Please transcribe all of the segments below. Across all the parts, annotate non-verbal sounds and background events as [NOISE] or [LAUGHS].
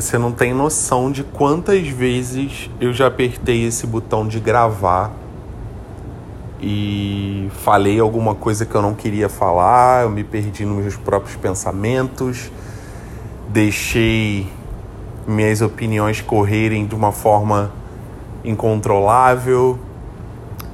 Você não tem noção de quantas vezes eu já apertei esse botão de gravar e falei alguma coisa que eu não queria falar, eu me perdi nos meus próprios pensamentos, deixei minhas opiniões correrem de uma forma incontrolável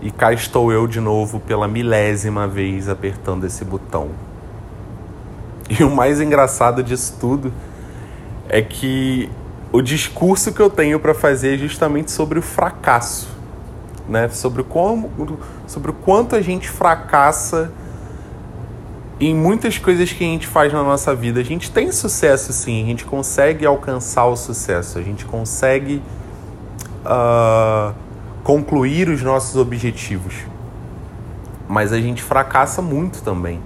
e cá estou eu de novo pela milésima vez apertando esse botão. E o mais engraçado disso tudo é que o discurso que eu tenho para fazer é justamente sobre o fracasso, né? Sobre como, sobre o quanto a gente fracassa em muitas coisas que a gente faz na nossa vida. A gente tem sucesso sim, a gente consegue alcançar o sucesso, a gente consegue uh, concluir os nossos objetivos, mas a gente fracassa muito também.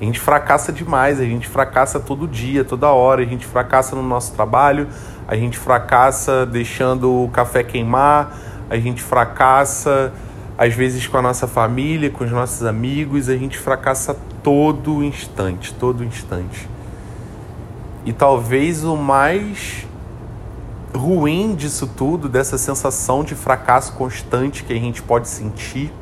A gente fracassa demais, a gente fracassa todo dia, toda hora, a gente fracassa no nosso trabalho, a gente fracassa deixando o café queimar, a gente fracassa às vezes com a nossa família, com os nossos amigos, a gente fracassa todo instante, todo instante. E talvez o mais ruim disso tudo, dessa sensação de fracasso constante que a gente pode sentir,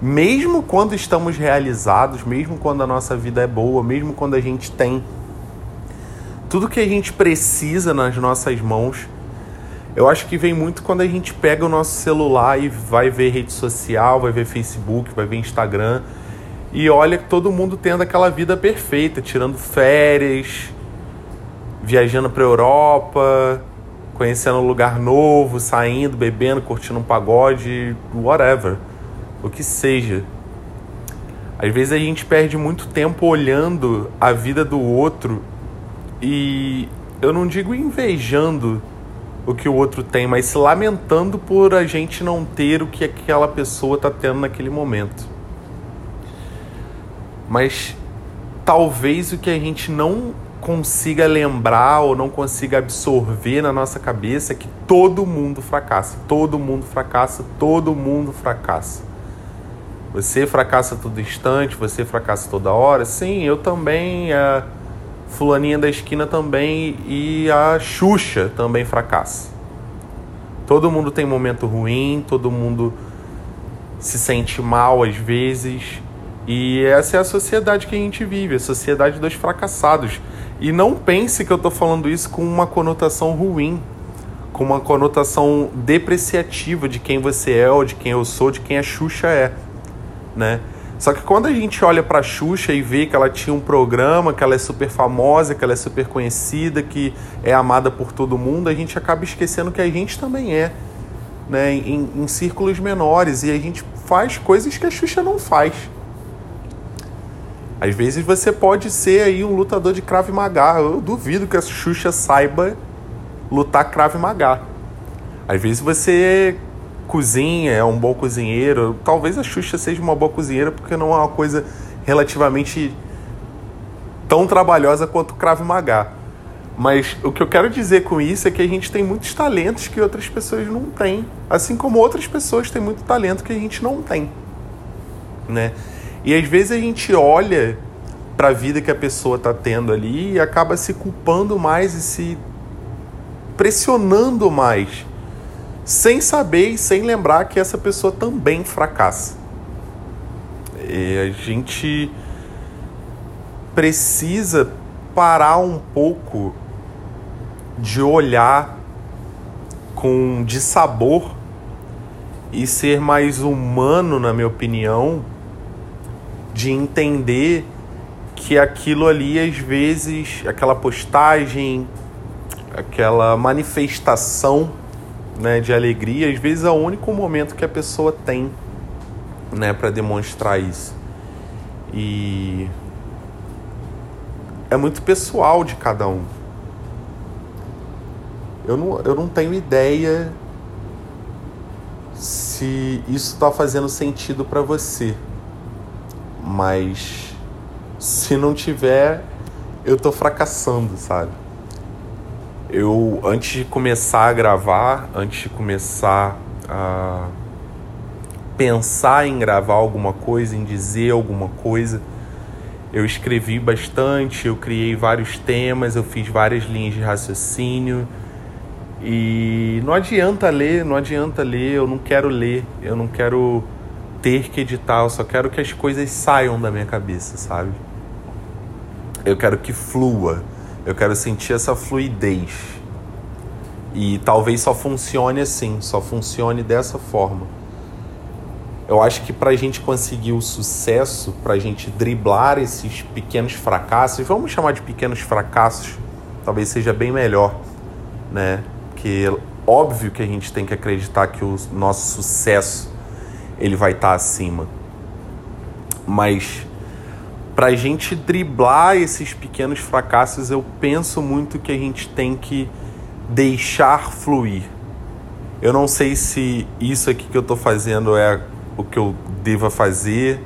mesmo quando estamos realizados, mesmo quando a nossa vida é boa, mesmo quando a gente tem tudo que a gente precisa nas nossas mãos, eu acho que vem muito quando a gente pega o nosso celular e vai ver rede social, vai ver Facebook, vai ver Instagram e olha todo mundo tendo aquela vida perfeita, tirando férias, viajando para Europa, conhecendo um lugar novo, saindo, bebendo, curtindo um pagode, whatever o que seja. Às vezes a gente perde muito tempo olhando a vida do outro e eu não digo invejando o que o outro tem, mas se lamentando por a gente não ter o que aquela pessoa está tendo naquele momento. Mas talvez o que a gente não consiga lembrar ou não consiga absorver na nossa cabeça é que todo mundo fracassa, todo mundo fracassa, todo mundo fracassa. Você fracassa todo instante, você fracassa toda hora. Sim, eu também, a fulaninha da esquina também e a Xuxa também fracassa. Todo mundo tem momento ruim, todo mundo se sente mal às vezes. E essa é a sociedade que a gente vive, a sociedade dos fracassados. E não pense que eu estou falando isso com uma conotação ruim, com uma conotação depreciativa de quem você é, ou de quem eu sou, de quem a Xuxa é né? Só que quando a gente olha para Xuxa e vê que ela tinha um programa, que ela é super famosa, que ela é super conhecida, que é amada por todo mundo, a gente acaba esquecendo que a gente também é, né? Em, em círculos menores e a gente faz coisas que a Xuxa não faz. Às vezes você pode ser aí um lutador de Krav Maga. Eu duvido que a Xuxa saiba lutar Krav Maga. Às vezes você cozinha, é um bom cozinheiro. Talvez a Xuxa seja uma boa cozinheira porque não é uma coisa relativamente tão trabalhosa quanto o Krav Maga. Mas o que eu quero dizer com isso é que a gente tem muitos talentos que outras pessoas não têm, assim como outras pessoas têm muito talento que a gente não tem, né? E às vezes a gente olha para a vida que a pessoa está tendo ali e acaba se culpando mais e se pressionando mais sem saber e sem lembrar que essa pessoa também fracassa. E a gente precisa parar um pouco de olhar com de sabor e ser mais humano, na minha opinião, de entender que aquilo ali às vezes, aquela postagem, aquela manifestação né, de alegria, às vezes é o único momento que a pessoa tem, né, para demonstrar isso. E é muito pessoal de cada um. Eu não, eu não tenho ideia se isso está fazendo sentido para você, mas se não tiver, eu tô fracassando, sabe? Eu antes de começar a gravar, antes de começar a pensar em gravar alguma coisa, em dizer alguma coisa, Eu escrevi bastante, eu criei vários temas, eu fiz várias linhas de raciocínio. E não adianta ler, não adianta ler, eu não quero ler, eu não quero ter que editar, eu só quero que as coisas saiam da minha cabeça, sabe? Eu quero que flua, eu quero sentir essa fluidez. E talvez só funcione assim, só funcione dessa forma. Eu acho que para a gente conseguir o sucesso, para a gente driblar esses pequenos fracassos, vamos chamar de pequenos fracassos, talvez seja bem melhor, né? Porque óbvio que a gente tem que acreditar que o nosso sucesso ele vai estar tá acima. Mas para a gente driblar esses pequenos fracassos, eu penso muito que a gente tem que deixar fluir. Eu não sei se isso aqui que eu estou fazendo é o que eu deva fazer.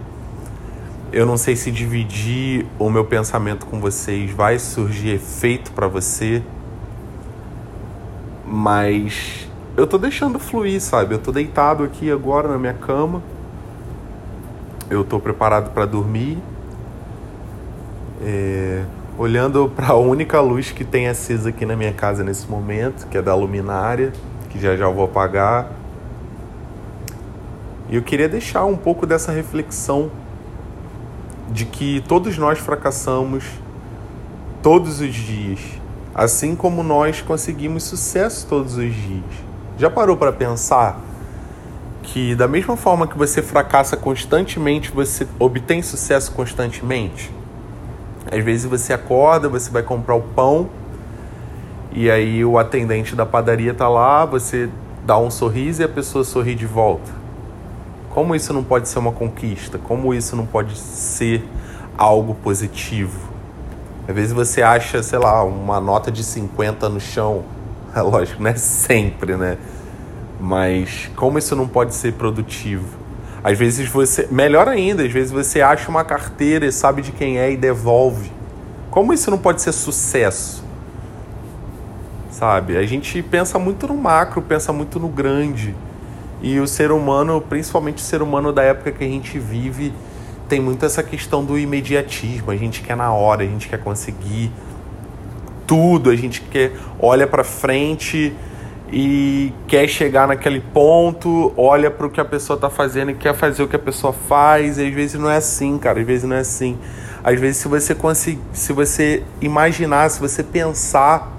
Eu não sei se dividir o meu pensamento com vocês vai surgir efeito para você. Mas eu tô deixando fluir, sabe? Eu tô deitado aqui agora na minha cama. Eu tô preparado para dormir. É, olhando para a única luz que tem acesa aqui na minha casa nesse momento, que é da luminária, que já já eu vou apagar. E eu queria deixar um pouco dessa reflexão de que todos nós fracassamos todos os dias, assim como nós conseguimos sucesso todos os dias. Já parou para pensar que da mesma forma que você fracassa constantemente, você obtém sucesso constantemente? Às vezes você acorda, você vai comprar o pão e aí o atendente da padaria tá lá, você dá um sorriso e a pessoa sorri de volta. Como isso não pode ser uma conquista? Como isso não pode ser algo positivo? Às vezes você acha, sei lá, uma nota de 50 no chão É [LAUGHS] lógico, não é sempre, né? Mas como isso não pode ser produtivo? Às vezes você. Melhor ainda, às vezes você acha uma carteira e sabe de quem é e devolve. Como isso não pode ser sucesso? Sabe? A gente pensa muito no macro, pensa muito no grande. E o ser humano, principalmente o ser humano da época que a gente vive, tem muito essa questão do imediatismo. A gente quer na hora, a gente quer conseguir tudo, a gente quer olha para frente e quer chegar naquele ponto, olha para o que a pessoa está fazendo e quer fazer o que a pessoa faz. E às vezes não é assim, cara. Às vezes não é assim. Às vezes se você conseguir, se você imaginar, se você pensar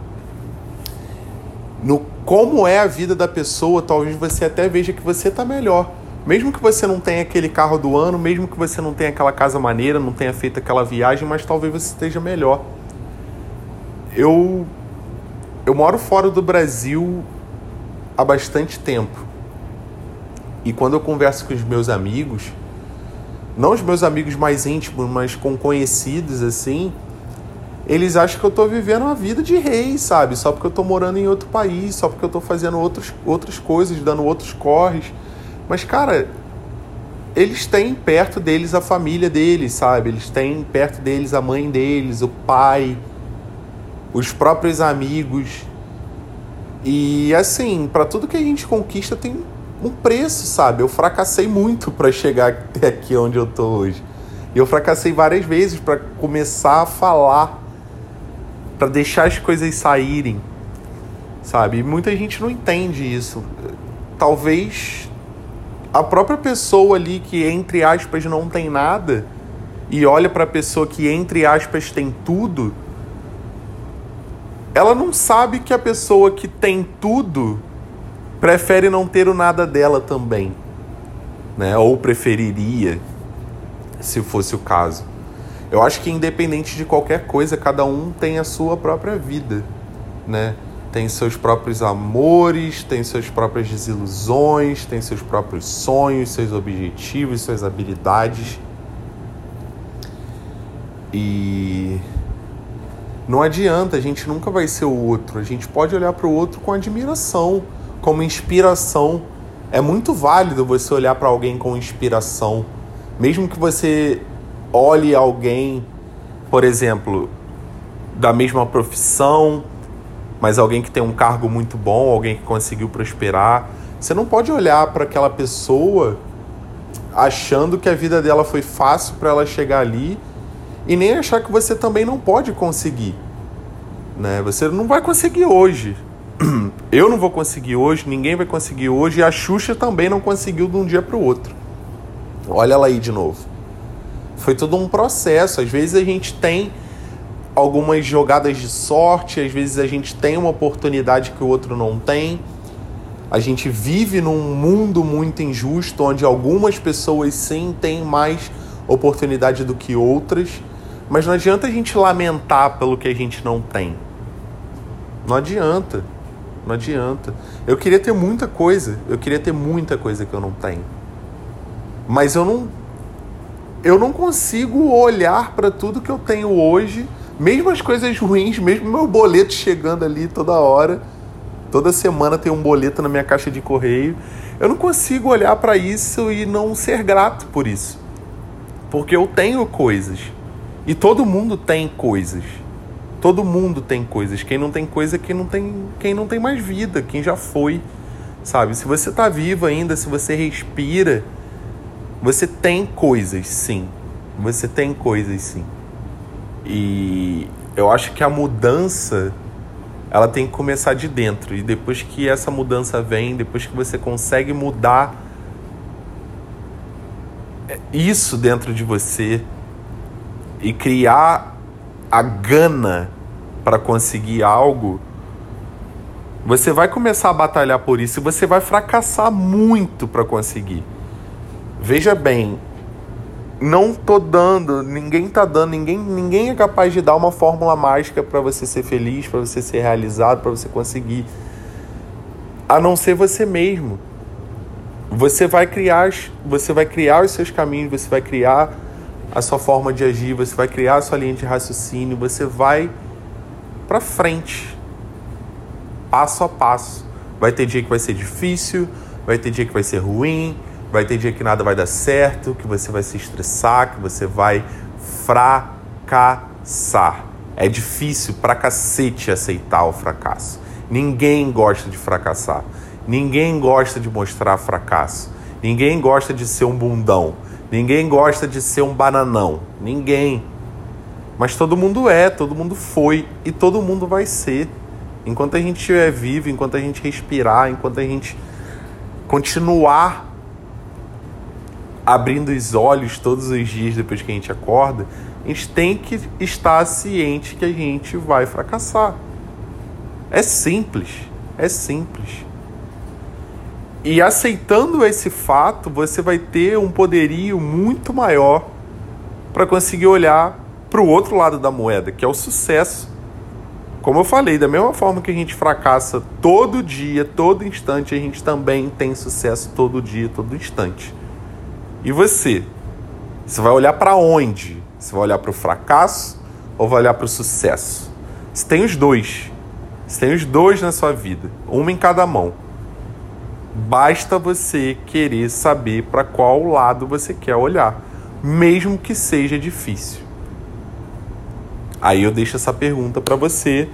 no como é a vida da pessoa, talvez você até veja que você está melhor. Mesmo que você não tenha aquele carro do ano, mesmo que você não tenha aquela casa maneira, não tenha feito aquela viagem, mas talvez você esteja melhor eu eu moro fora do Brasil há bastante tempo. E quando eu converso com os meus amigos, não os meus amigos mais íntimos, mas com conhecidos assim, eles acham que eu tô vivendo uma vida de rei, sabe? Só porque eu tô morando em outro país, só porque eu tô fazendo outros, outras coisas, dando outros corres. Mas, cara, eles têm perto deles a família deles, sabe? Eles têm perto deles a mãe deles, o pai, os próprios amigos. E assim, para tudo que a gente conquista tem um preço, sabe? Eu fracassei muito para chegar até aqui onde eu tô hoje. E eu fracassei várias vezes para começar a falar, para deixar as coisas saírem, sabe? E muita gente não entende isso. Talvez a própria pessoa ali que entre aspas não tem nada e olha para a pessoa que entre aspas tem tudo, ela não sabe que a pessoa que tem tudo prefere não ter o nada dela também, né? Ou preferiria, se fosse o caso. Eu acho que independente de qualquer coisa, cada um tem a sua própria vida, né? Tem seus próprios amores, tem suas próprias desilusões, tem seus próprios sonhos, seus objetivos, suas habilidades. E não adianta, a gente nunca vai ser o outro. A gente pode olhar para o outro com admiração, como inspiração. É muito válido você olhar para alguém com inspiração. Mesmo que você olhe alguém, por exemplo, da mesma profissão, mas alguém que tem um cargo muito bom, alguém que conseguiu prosperar. Você não pode olhar para aquela pessoa achando que a vida dela foi fácil para ela chegar ali e nem achar que você também não pode conseguir. Né? Você não vai conseguir hoje. [CLEARS THROAT] Eu não vou conseguir hoje, ninguém vai conseguir hoje, e a Xuxa também não conseguiu de um dia para o outro. Olha ela aí de novo. Foi todo um processo. Às vezes a gente tem algumas jogadas de sorte, às vezes a gente tem uma oportunidade que o outro não tem. A gente vive num mundo muito injusto onde algumas pessoas sim têm mais oportunidade do que outras, mas não adianta a gente lamentar pelo que a gente não tem. Não adianta. Não adianta. Eu queria ter muita coisa, eu queria ter muita coisa que eu não tenho. Mas eu não eu não consigo olhar para tudo que eu tenho hoje, mesmo as coisas ruins, mesmo meu boleto chegando ali toda hora, toda semana tem um boleto na minha caixa de correio. Eu não consigo olhar para isso e não ser grato por isso. Porque eu tenho coisas. E todo mundo tem coisas. Todo mundo tem coisas. Quem não tem coisa é quem não tem, quem não tem mais vida, quem já foi. Sabe? Se você está vivo ainda, se você respira, você tem coisas, sim. Você tem coisas, sim. E eu acho que a mudança ela tem que começar de dentro. E depois que essa mudança vem, depois que você consegue mudar isso dentro de você e criar a gana para conseguir algo, você vai começar a batalhar por isso e você vai fracassar muito para conseguir. Veja bem, não tô dando, ninguém tá dando, ninguém, ninguém é capaz de dar uma fórmula mágica para você ser feliz, para você ser realizado, para você conseguir. A não ser você mesmo. Você vai criar, você vai criar os seus caminhos, você vai criar a sua forma de agir, você vai criar a sua linha de raciocínio, você vai para frente, passo a passo. Vai ter dia que vai ser difícil, vai ter dia que vai ser ruim, Vai ter dia que nada vai dar certo, que você vai se estressar, que você vai fracassar. É difícil pra cacete aceitar o fracasso. Ninguém gosta de fracassar. Ninguém gosta de mostrar fracasso. Ninguém gosta de ser um bundão. Ninguém gosta de ser um bananão. Ninguém. Mas todo mundo é, todo mundo foi e todo mundo vai ser. Enquanto a gente estiver vivo, enquanto a gente respirar, enquanto a gente continuar abrindo os olhos todos os dias depois que a gente acorda, a gente tem que estar ciente que a gente vai fracassar. É simples, é simples. E aceitando esse fato, você vai ter um poderio muito maior para conseguir olhar para o outro lado da moeda, que é o sucesso. Como eu falei, da mesma forma que a gente fracassa todo dia, todo instante, a gente também tem sucesso todo dia, todo instante. E você? Você vai olhar para onde? Você vai olhar para o fracasso ou vai olhar para o sucesso? Você tem os dois. Você tem os dois na sua vida, uma em cada mão. Basta você querer saber para qual lado você quer olhar, mesmo que seja difícil. Aí eu deixo essa pergunta para você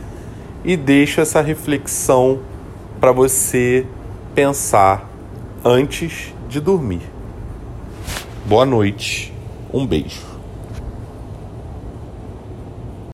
e deixo essa reflexão para você pensar antes de dormir. Boa noite, um beijo.